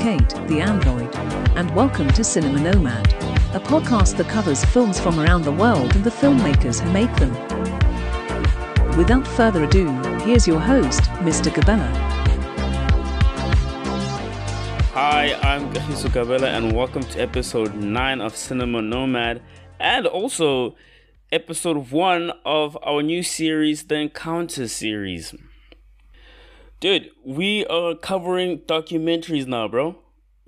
Kate, the android, and welcome to Cinema Nomad, a podcast that covers films from around the world and the filmmakers who make them. Without further ado, here's your host, Mr. Gabella. Hi, I'm Gahiso Gabella, and welcome to episode 9 of Cinema Nomad, and also episode 1 of our new series, the Encounter series. Dude, we are covering documentaries now, bro.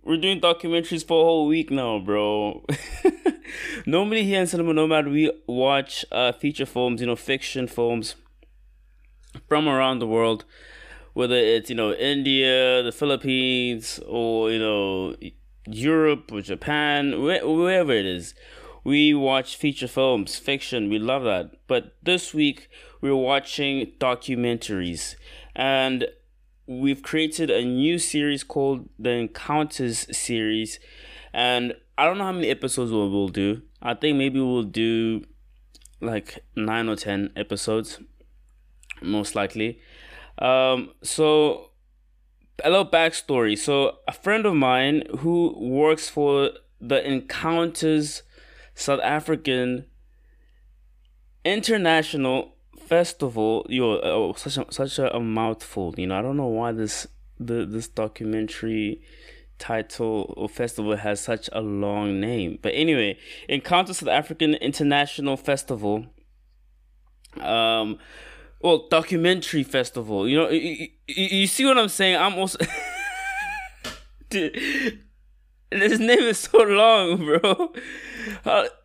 We're doing documentaries for a whole week now, bro. Normally here in Cinema Nomad, we watch uh, feature films, you know, fiction films from around the world, whether it's, you know, India, the Philippines, or, you know, Europe or Japan, wh- wherever it is. We watch feature films, fiction, we love that. But this week, we're watching documentaries. And we've created a new series called the Encounters series, and I don't know how many episodes we'll, we'll do. I think maybe we'll do like nine or ten episodes, most likely. Um, so a little backstory. So a friend of mine who works for the Encounters South African International festival, yo, oh, such a such a, mouthful. You know, I don't know why this the this documentary title or festival has such a long name. But anyway, Encounter South African International Festival. Um, well, documentary festival. You know, you, you, you see what I'm saying? I'm also. Dude, his name is so long, bro.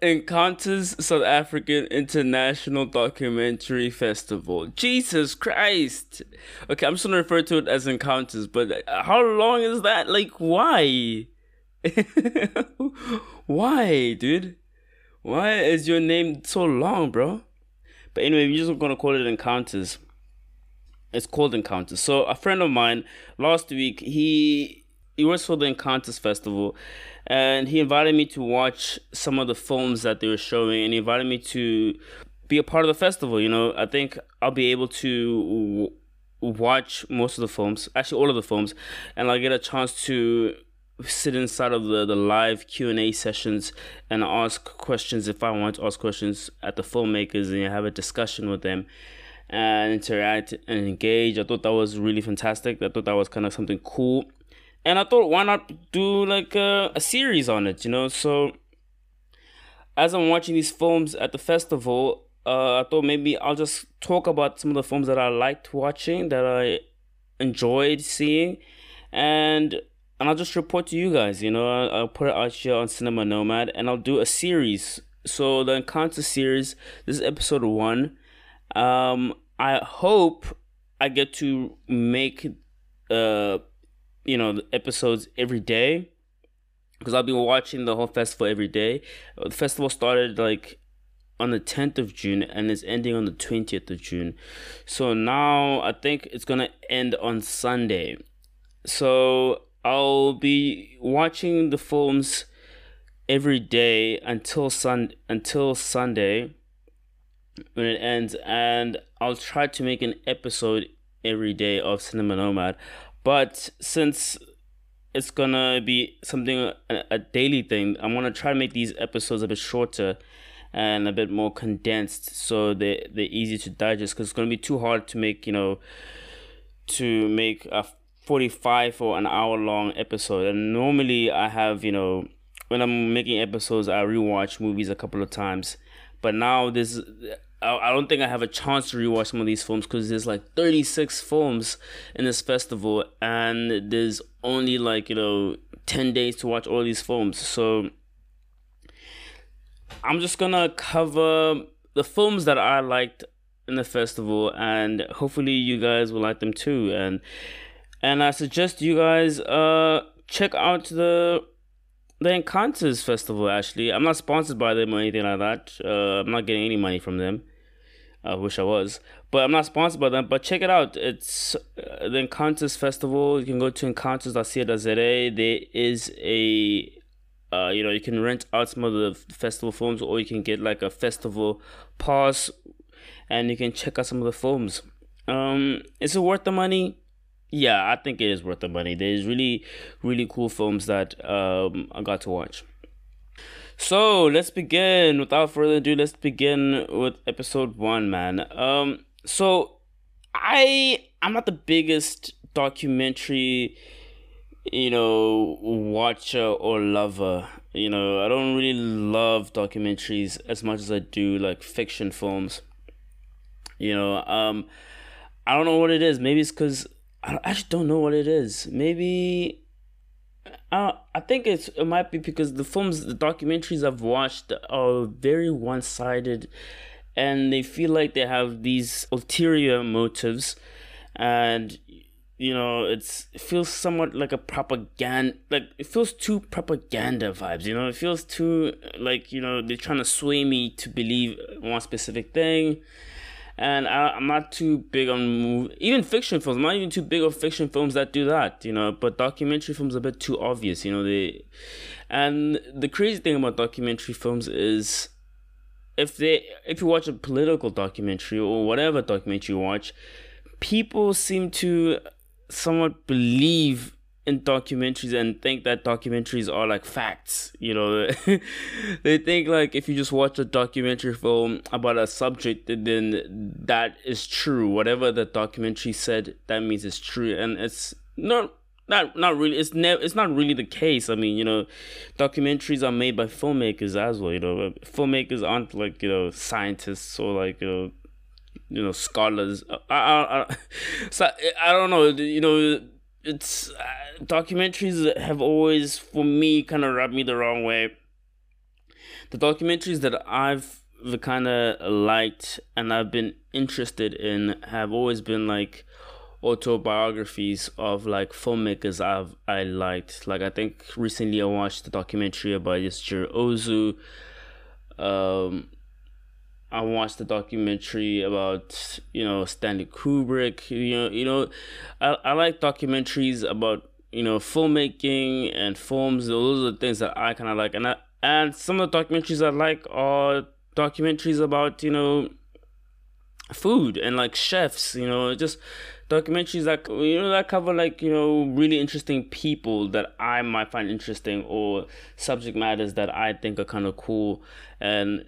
Encounters South African International Documentary Festival. Jesus Christ. Okay, I'm just gonna refer to it as Encounters, but uh, how long is that? Like, why? why, dude? Why is your name so long, bro? But anyway, we're just gonna call it Encounters. It's called Encounters. So a friend of mine last week, he he works for the Encounters Festival, and he invited me to watch some of the films that they were showing, and he invited me to be a part of the festival. You know, I think I'll be able to w- watch most of the films, actually all of the films, and I'll get a chance to sit inside of the, the live q&a sessions and ask questions if i want to ask questions at the filmmakers and have a discussion with them and interact and engage. I thought that was really fantastic. I thought that was kind of something cool and I thought, why not do like a, a series on it, you know? So as I'm watching these films at the festival, uh, I thought maybe I'll just talk about some of the films that I liked watching, that I enjoyed seeing, and and I'll just report to you guys. You know, I'll, put it out here on Cinema Nomad, and I'll do a series. So the Encounter series, this is episode one. Um, I hope I get to make uh you know the episodes every day because I'll be watching the whole festival every day. The festival started like on the 10th of June and it's ending on the 20th of June. So now I think it's going to end on Sunday. So I'll be watching the films every day until sun until Sunday when it ends and I'll try to make an episode every day of Cinema Nomad. But since it's gonna be something a, a daily thing, I'm gonna try to make these episodes a bit shorter and a bit more condensed, so they they're easy to digest. Because it's gonna be too hard to make you know to make a 45 or an hour long episode. And normally I have you know when I'm making episodes, I rewatch movies a couple of times. But now this I don't think I have a chance to rewatch some of these films because there's like 36 films in this festival and there's only like, you know, 10 days to watch all these films. So I'm just gonna cover the films that I liked in the festival and hopefully you guys will like them too. And and I suggest you guys uh check out the the Encounters Festival. Actually, I'm not sponsored by them or anything like that. Uh, I'm not getting any money from them. I wish I was, but I'm not sponsored by them. But check it out. It's uh, the Encounters Festival. You can go to encounters.co.za. There is a uh, you know, you can rent out some of the festival films, or you can get like a festival pass, and you can check out some of the films. Um, is it worth the money? Yeah, I think it is worth the money. There's really, really cool films that um, I got to watch. So let's begin. Without further ado, let's begin with episode one, man. Um, so I I'm not the biggest documentary, you know, watcher or lover. You know, I don't really love documentaries as much as I do like fiction films. You know, um, I don't know what it is. Maybe it's because I actually don't know what it is. Maybe uh, I think it's it might be because the films, the documentaries I've watched are very one sided, and they feel like they have these ulterior motives, and you know it's it feels somewhat like a propaganda like it feels too propaganda vibes you know it feels too like you know they're trying to sway me to believe one specific thing and I, am not too big on even fiction films. I'm not even too big on fiction films that do that, you know. But documentary films are a bit too obvious, you know. They and the crazy thing about documentary films is if they if you watch a political documentary or whatever documentary you watch, people seem to somewhat believe in documentaries and think that documentaries are like facts you know? They think like if you just watch a documentary film about a subject then that is true. Whatever the documentary said that means it's true. And it's not not not really it's never it's not really the case. I mean you know documentaries are made by filmmakers as well you know? Filmmakers aren't like you know scientists or like you know you know scholars. I i, I so i don't know you know it's uh, documentaries have always for me kind of rubbed me the wrong way. The documentaries that i've the kind of liked and i've been interested in have always been like autobiographies of like filmmakers i've i liked. Like i think recently i watched a documentary about Yasujiro Ozu um I watched the documentary about you know Stanley Kubrick. You know, you know, I I like documentaries about you know filmmaking and films. Those are the things that I kind of like, and I, and some of the documentaries I like are documentaries about you know food and like chefs. You know, just documentaries that you know that cover like you know really interesting people that I might find interesting or subject matters that I think are kind of cool and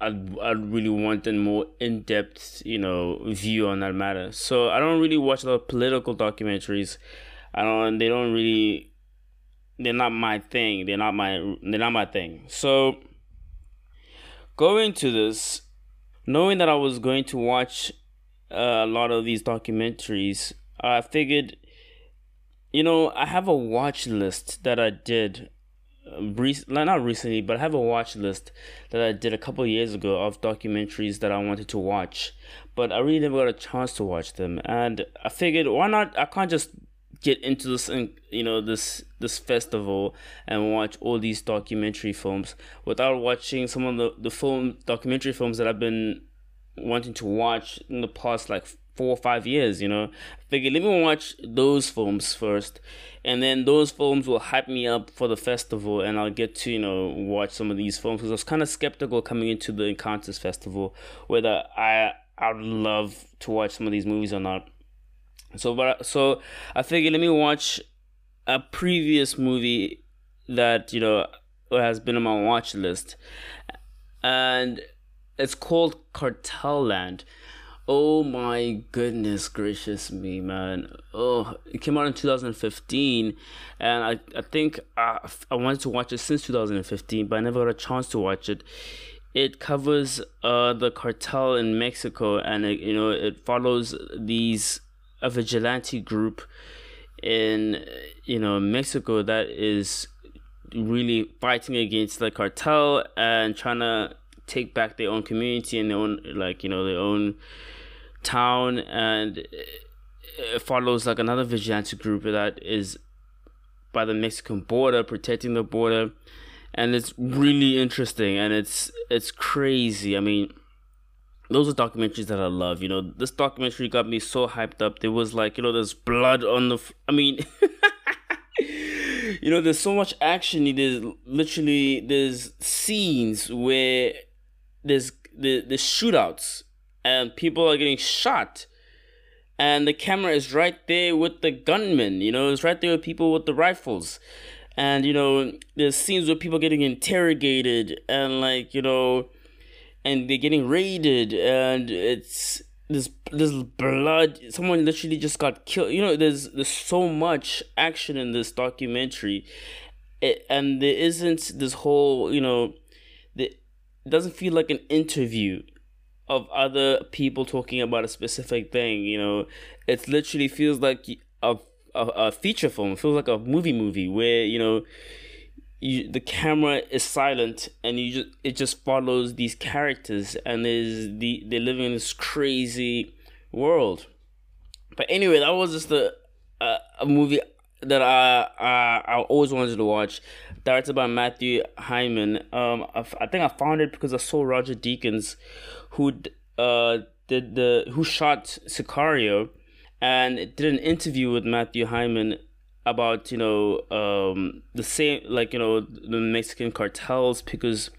I'd, I'd really want a more in depth, you know, view on that matter. So I don't really watch a lot of political documentaries. I don't. They don't really. They're not my thing. They're not my. They're not my thing. So going to this, knowing that I was going to watch a lot of these documentaries, I figured, you know, I have a watch list that I did recently, not recently, but I have a watch list that I did a couple years ago of documentaries that I wanted to watch, but I really never got a chance to watch them. And I figured, why not? I can't just get into this, you know, this this festival and watch all these documentary films without watching some of the the film documentary films that I've been wanting to watch in the past like four or five years, you know. I figured let me watch those films first and then those films will hype me up for the festival and I'll get to, you know, watch some of these films because I was kind of skeptical coming into the Encounters Festival whether I I would love to watch some of these movies or not. So but so I figured let me watch a previous movie that, you know, has been on my watch list. And it's called Cartel Land. Oh my goodness gracious me, man. Oh, it came out in 2015, and I, I think I, I wanted to watch it since 2015, but I never got a chance to watch it. It covers uh, the cartel in Mexico, and it, you know it follows these a vigilante group in you know Mexico that is really fighting against the cartel and trying to take back their own community and their own like you know their own town and it follows like another vigilante group that is by the Mexican border protecting the border. And it's really interesting and it's it's crazy. I mean those are documentaries that i love you know. This documentary got me so hyped up. There was like you know there's blood on the f- i mean you know there's so much action. There's literally there's scenes where there's the the shootouts and people are getting shot and the camera is right there with the gunmen. You know, it's right there with people with the rifles, and you know, there's scenes where people getting interrogated and like you know, and they're getting raided, and it's this this blood. Someone literally just got killed. You know, there's there's so much action in this documentary, it, and there isn't this whole you know, the, it doesn't feel like an interview of other people talking about a specific thing. You know, it literally feels like a a, a feature film. It feels like a movie movie where you know. You, the camera is silent and you just it just follows these characters and there's the they're living in this crazy world but anyway that was just a a, a movie that I, I I always wanted to watch directed by Matthew Heineman um I, I think I found it because I saw Roger Deakins who uh did the who shot Sicario, and did an interview with Matthew Heineman about you know um the same like you know the Mexican cartels because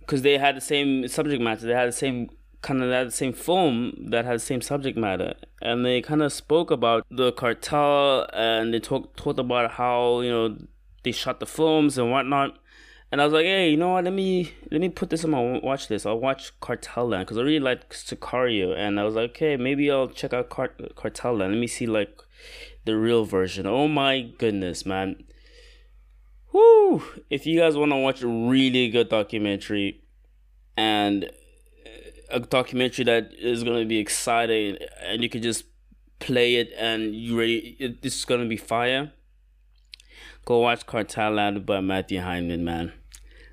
because they had the same subject matter they had the same kind of the same film that had the same subject matter. And they kind of spoke about the cartel and they talked talked about how you know they shot the films and whatnot and I was like, hey, you know what? Let me let me put this on my watch list. I'll watch Cartel Land because I really like Sicario, and I was like, okay, maybe I'll check out Car- Cartel Land. Let me see like the real version. Oh my goodness, man! Whoo! If you guys want to watch a really good documentary, and a documentary that is gonna be exciting, and you can just play it, and you ready, is gonna be fire go watch Cartel Land by Matthew Heineman, man.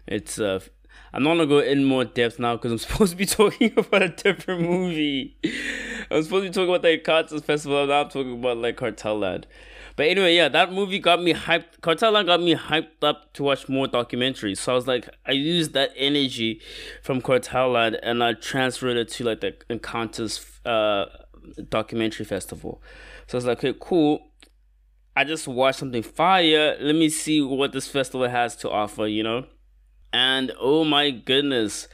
It's uh, I'm not gonna go in more depth now because I'm supposed to be talking about a different movie. I'm supposed to be talking about the Encounters Festival. Now I'm talking about like Cartel Land. But anyway, yeah, that movie got me hyped. Cartel Land got me hyped up to watch more documentaries. So I was like, I used that energy from Cartel Land and I transferred it to like the Encounters uh, documentary festival. So I was like, okay, cool. I just watched something fire. Let me see what this festival has to offer, you know? And oh my goodness.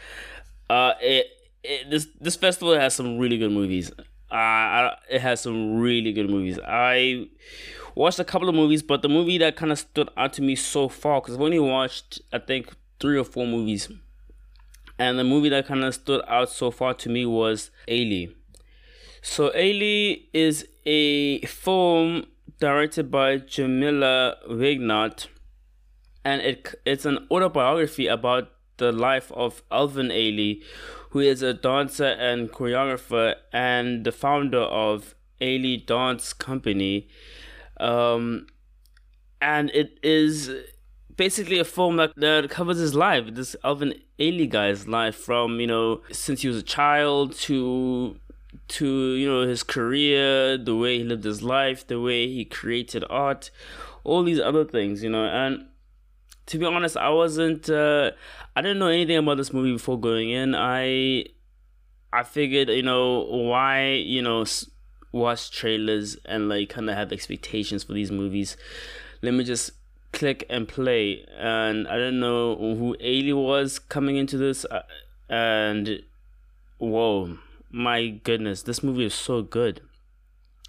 Uh it, it this this festival has some really good movies. Uh it has some really good movies. I watched a couple of movies, but the movie that kind of stood out to me so far cuz I've only watched I think 3 or 4 movies. And the movie that kind of stood out so far to me was Ailey. So Ailey is a film directed by Jamila Wignot, and it it's an autobiography about the life of Alvin Ailey, who is a dancer and choreographer and the founder of Ailey Dance Company. Um, and it is basically a film that, that covers his life, this Alvin Ailey guy's life from, you know, since he was a child to to you know his career, the way he lived his life, the way he created art, all these other things, you know. And to be honest, I wasn't uh, I didn't know anything about this movie before going in. I I figured, you know, why, you know, watch trailers and like kind of have expectations for these movies. Let me just click and play. And I didn't know who Ailey was coming into this. Uh, and whoa, my goodness, this movie is so good.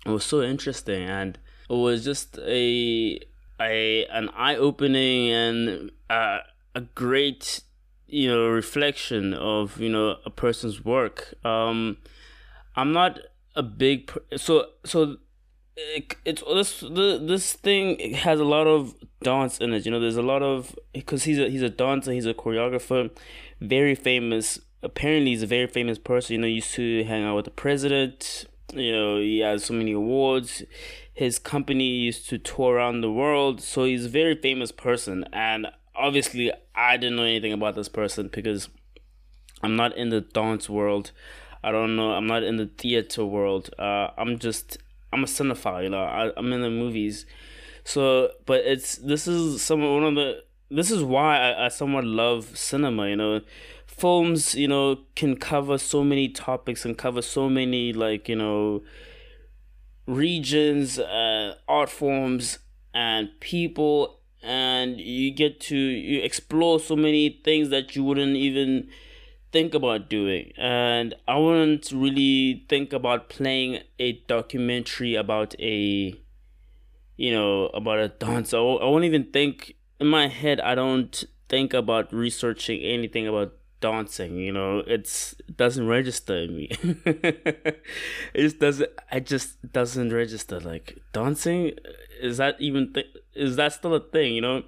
It was so interesting, and it was just a a an eye opening and a, a great you know reflection of you know a person's work. Um, I'm not a big so so it, it's this this thing has a lot of dance in it. You know, there's a lot of because he's a he's a dancer, he's a choreographer, very famous apparently he's a very famous person. You know, used to hang out with the president. You know, he has so many awards. His company used to tour around the world, so he's a very famous person. And obviously, I didn't know anything about this person because I'm not in the dance world. I don't know. I'm not in the theater world. Uh, I'm just I'm a cinephile. You know, I, I'm in the movies. So, but it's this is some one of the this is why I, I somewhat love cinema. You know, films you know can cover so many topics and cover so many like you know regions uh, art forms and people and you get to you explore so many things that you wouldn't even think about doing, and I wouldn't really think about playing a documentary about a, you know, about a dancer. I won't even think in my head. I don't think about researching anything about dancing you know? It's it doesn't register in me. It just doesn't i just doesn't register like dancing is that even th- is that still a thing you know?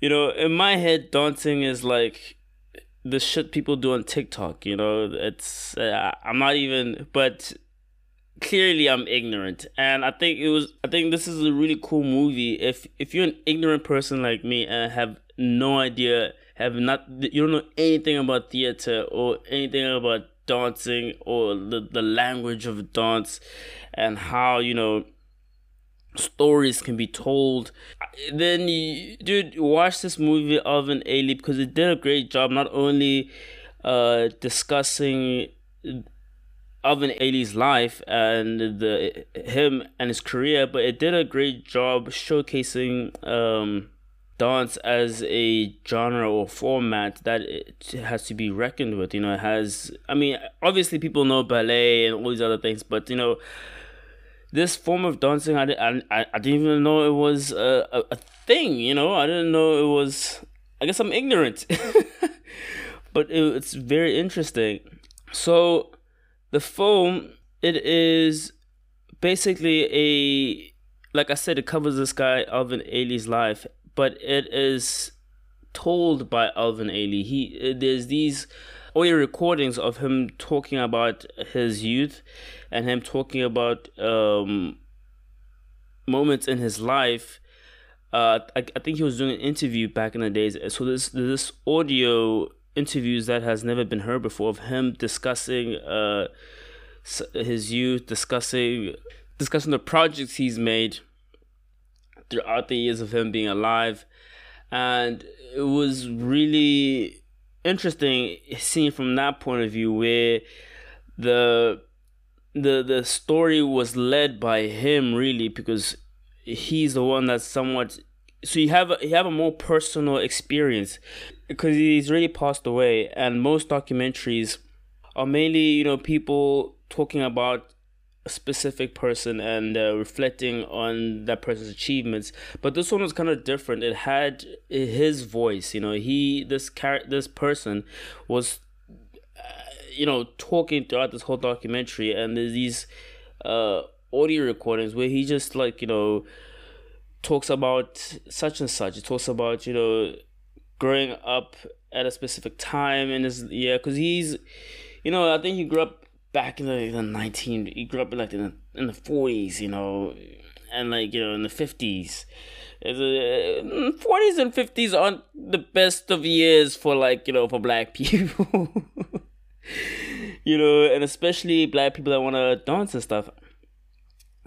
You know in my head dancing is like the shit people do on tiktok you know? It's uh, i'm not even but clearly i'm ignorant. And i think it was i think this is a really cool movie. If if you're an ignorant person like me and have no idea have not you don't know anything about theater or anything about dancing or the, the language of dance and how you know stories can be told. Then you dude watch this movie Alvin Ailey because it did a great job not only uh discussing Alvin Ailey's life and the him and his career but it did a great job showcasing um dance as a genre or format that it has to be reckoned with. You know, it has. I mean, obviously people know ballet and all these other things, but you know, this form of dancing, I, I, I didn't even know it was a, a, a thing. You know, I didn't know it was. I guess I'm ignorant, but it, it's very interesting. So, the film it is basically a like I said, it covers this guy Alvin Ailey's life, but it is told by Alvin Ailey. He there's these audio recordings of him talking about his youth and him talking about um, moments in his life. Uh, I, I think he was doing an interview back in the days. So this this audio interviews that has never been heard before of him discussing uh, his youth, discussing discussing the projects he's made throughout the years of him being alive. And it was really interesting seeing from that point of view where the the the story was led by him really because he's the one that's somewhat so you have a, you have a more personal experience because he's really passed away and most documentaries are mainly you know people talking about specific person and uh, reflecting on that person's achievements. But this one was kind of different. It had his voice you know he this character this person was uh, you know talking throughout this whole documentary and there's these uh audio recordings where he just like you know talks about such and such. He talks about you know growing up at a specific time in his yeah because he's you know i think he grew up back in the, the 19 he grew up like in the, in the 40s you know and like you know in the 50s uh, the uh, 40s and 50s aren't the best of years for like you know for black people. You know and especially black people that want to dance and stuff.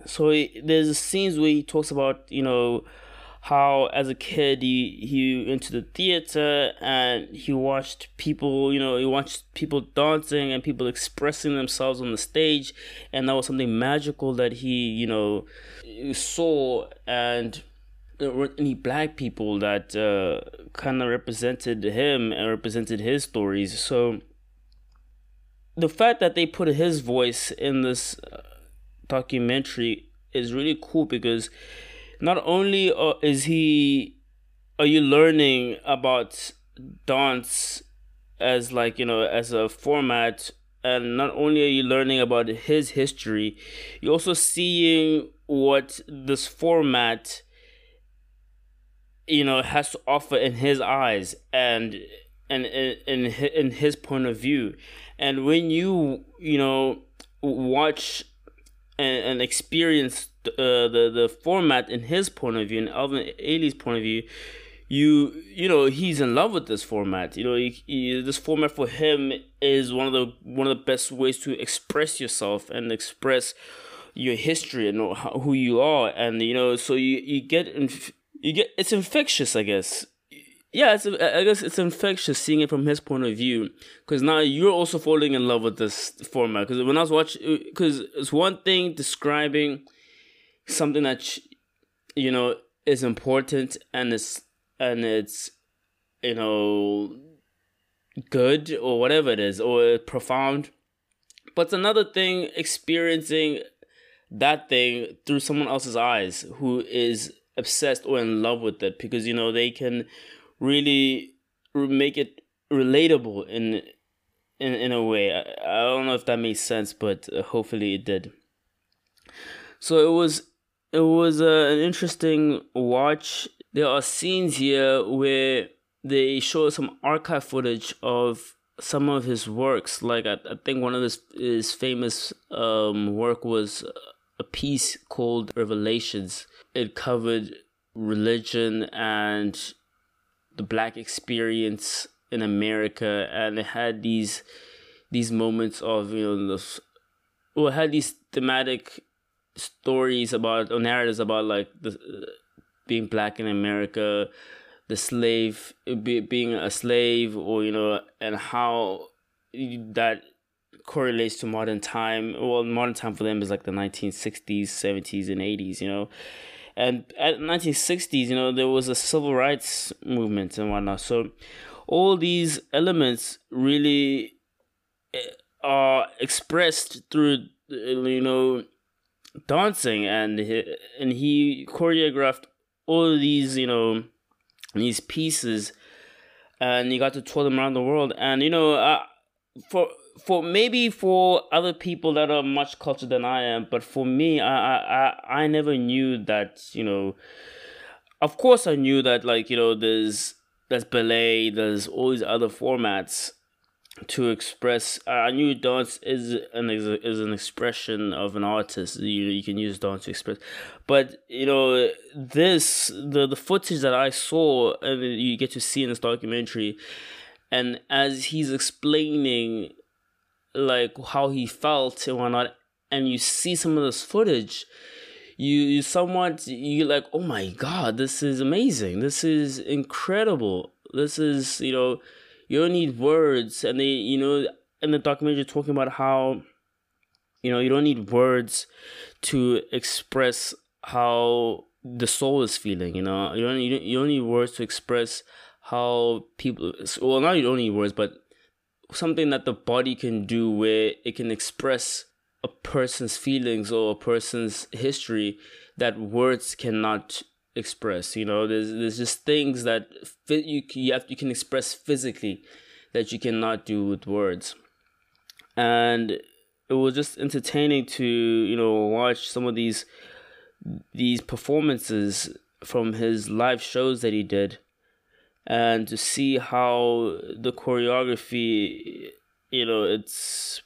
So there's scenes where he talks about you know how as a kid he he into the theater and he watched people you know he watched people dancing and people expressing themselves on the stage. And that was something magical that he you know saw and there weren't any black people that uh, kind of represented him and represented his stories. So the fact that they put his voice in this uh, documentary is really cool because not only uh, is he are you learning about dance as like you know as a format and not only are you learning about his history you're also seeing what this format you know has to offer in his eyes and and in in his point of view. And when you you know watch and, and experience uh, the the format in his point of view and Alvin Ailey's point of view, you you know he's in love with this format. You know he, he, this format for him is one of the one of the best ways to express yourself and express your history and who you are, and you know so you you get inf- you get it's infectious, I guess yeah, it's I guess it's infectious seeing it from his point of view because now you're also falling in love with this format. Because when I was watching, because uh, it's one thing describing something that you know is important and it's and it's you know good or whatever it is or profound. But it's another thing experiencing that thing through someone else's eyes who is obsessed or in love with it because you know they can really make it relatable in in in a way. I, I don't know if that makes sense, but uh, hopefully it did. So it was it was uh, an interesting watch. There are scenes here where they show some archive footage of some of his works. Like I, I think one of his his famous um, work was a piece called Revelations. It covered religion and the black experience in America, and it had these these moments of you know the well, it had these thematic stories about or narratives about like the being black in America, the slave be, being a slave, or you know, and how that correlates to modern time. Well, modern time for them is like the 1960s, 70s, and 80s, you know. And at 1960s, you know, there was a civil rights movement and whatnot. So all these elements really eh, are expressed through, you know, dancing, and and he choreographed all these, you know, these pieces, and he got to tour them around the world. And you know, uh, for for maybe for other people that are much cultured than I am, but for me, I I I never knew that you know. Of course, I knew that like you know there's there's ballet, there's all these other formats to express. I knew dance is an is an expression of an artist. You you can use dance to express, but you know this the the footage that I saw and you get to see in this documentary, and as he's explaining like how he felt and whatnot, and you see some of this footage, you you somewhat you like, oh my god, this is amazing. This is incredible. This is you know, you don't need words, and they you know in the documentary talking about how you know you don't need words to express how the soul is feeling. You know, you don't you don't, you don't need words to express how people. Well, not you don't need words, but something that the body can do where it can express a person's feelings or a person's history that words cannot express you know? There's there's just things that fit you you have you can express physically that you cannot do with words. And it was just entertaining to you know watch some of these these performances from his live shows that he did and to see how the choreography you know it's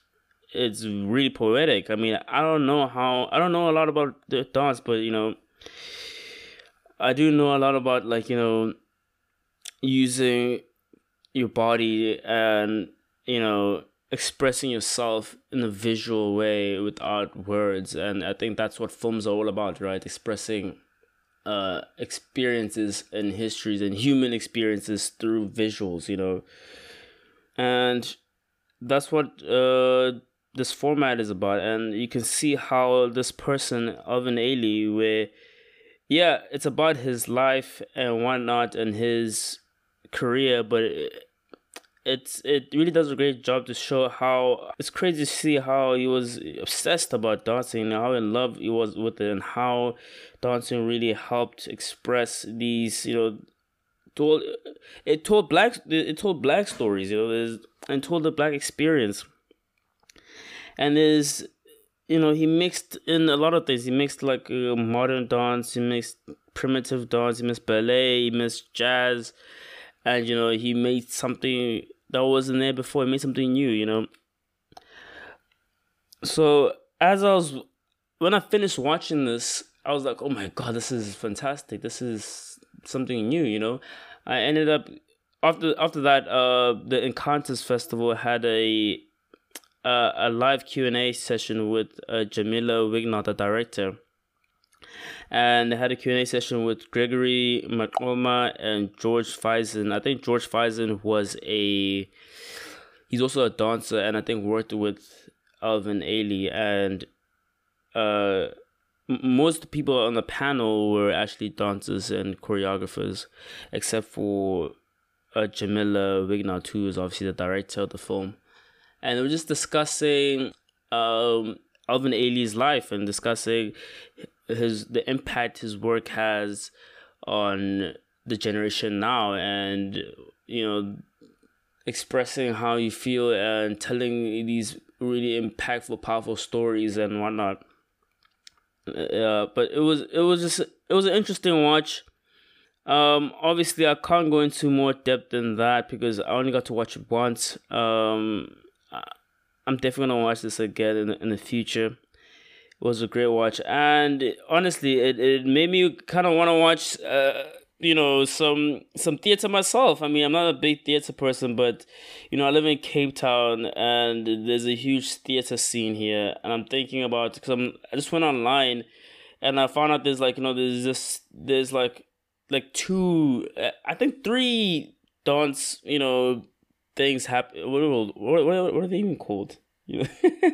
it's really poetic. I mean i don't know how i don't know a lot about the dance but you know i do know a lot about like you know using your body and you know expressing yourself in a visual way without words. And i think that's what films are all about right? Expressing uh, experiences and histories and human experiences through visuals, you know. And that's what uh, this format is about. And you can see how this person, Alvin Ailey, where, yeah, it's about his life and whatnot and his career, but it, it's it really does a great job to show how it's crazy to see how he was obsessed about dancing how in love he was with it and how dancing really helped express these you know told it told black it told black stories you know and told the black experience. And there's you know he mixed in a lot of things. He mixed like uh, modern dance he mixed primitive dance he mixed ballet he mixed jazz and you know he made something that wasn't there before. It made something new, you know. So as I was when I finished watching this, I was like, oh my god, this is fantastic. This is something new, you know. I ended up after after that, uh, the Encounters Festival had a uh, a live Q and A session with uh, Jamila Wignot, the director, and they had a Q&A session with Gregory Maqoma and George Faison. I think George Faison was a he's also a dancer and I think worked with Alvin Ailey and uh most people on the panel were actually dancers and choreographers except for uh, Jamila Wignot, who is obviously the director of the film, and we were just discussing um, Alvin Ailey's life and discussing his the impact his work has on the generation now, and you know, expressing how you feel and telling these really impactful, powerful stories and whatnot. Uh, but it was it was just it was an interesting watch. Um, obviously, I can't go into more depth than that because I only got to watch it once. Um, I'm definitely gonna watch this again in the, in the future. It was a great watch, and honestly, it, it made me kind of want to watch. Uh, you know some some theater myself. I mean, I'm not a big theater person, but you know, I live in Cape Town, and there's a huge theater scene here, and I'm thinking about because I'm I just went online, and I found out there's like you know there's just there's like like two I think three dance you know things happen. What, what, what, what are they even called? You know,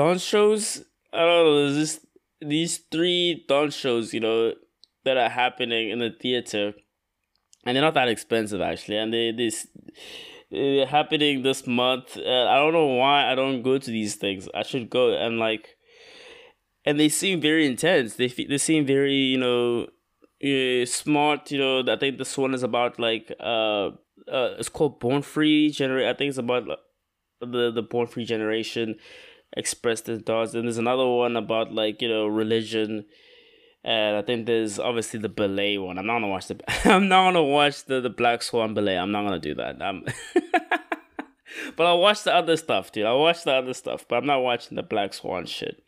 dance shows. I don't know. Just these three dance shows. You know that are happening in the theater, and they're not that expensive actually, and they this. They're happening this month. Uh, I don't know why I don't go to these things. I should go and like, and they seem very intense. They they seem very you know, uh, smart. You know, I think this one is about like uh uh, it's called Born Free Generation. I think it's about the the Born Free generation expressed in thoughts. And there's another one about like you know religion. And I think there's obviously the ballet one. I'm not gonna watch the. I'm not gonna watch the the Black Swan ballet. I'm not gonna do that. I'm but I'll watch the other stuff, dude. I'll watch the other stuff, but I'm not watching the Black Swan shit.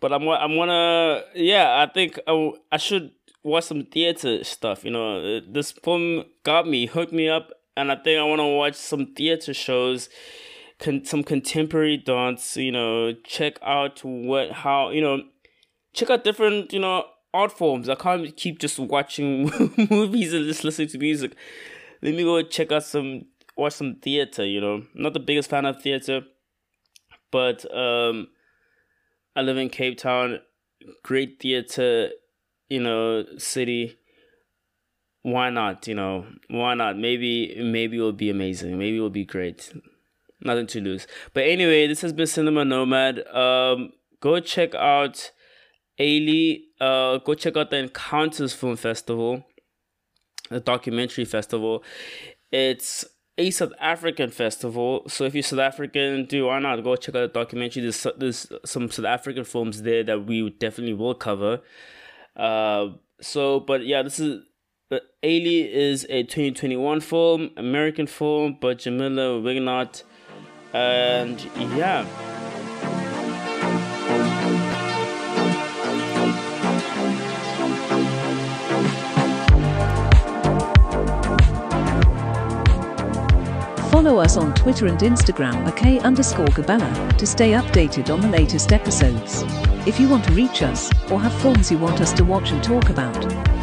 But I'm I'm gonna yeah. I think I, I should watch some theater stuff. You know, this film got me, hooked me up, and I think I want to watch some theater shows, con- some contemporary dance. You know, check out what how you know, check out different you know art forms. I can't keep just watching movies and just listening to music. Let me go check out some watch some theater. You know, not the biggest fan of theater, but um, I live in Cape Town. Great theater you know, city, why not? You know, why not? Maybe maybe it will be amazing. Maybe it will be great. Nothing to lose. But anyway, this has been Cinema Nomad. Um, go check out Ailey. Uh, go check out the Encounters Film Festival, the documentary festival. It's a South African festival. So if you're South African, do why not go check out the documentary? There's there's some South African films there that we definitely will cover. Uh, so, but yeah, this is Ailey is a 2021 film, American film, but Jamila Wignot, and yeah. Follow us on Twitter and Instagram at underscore Gabella to stay updated on the latest episodes. If you want to reach us or have films you want us to watch and talk about,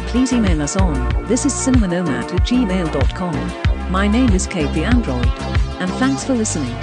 please email us on this is at gmail.com. My name is Kate the Android, and thanks for listening.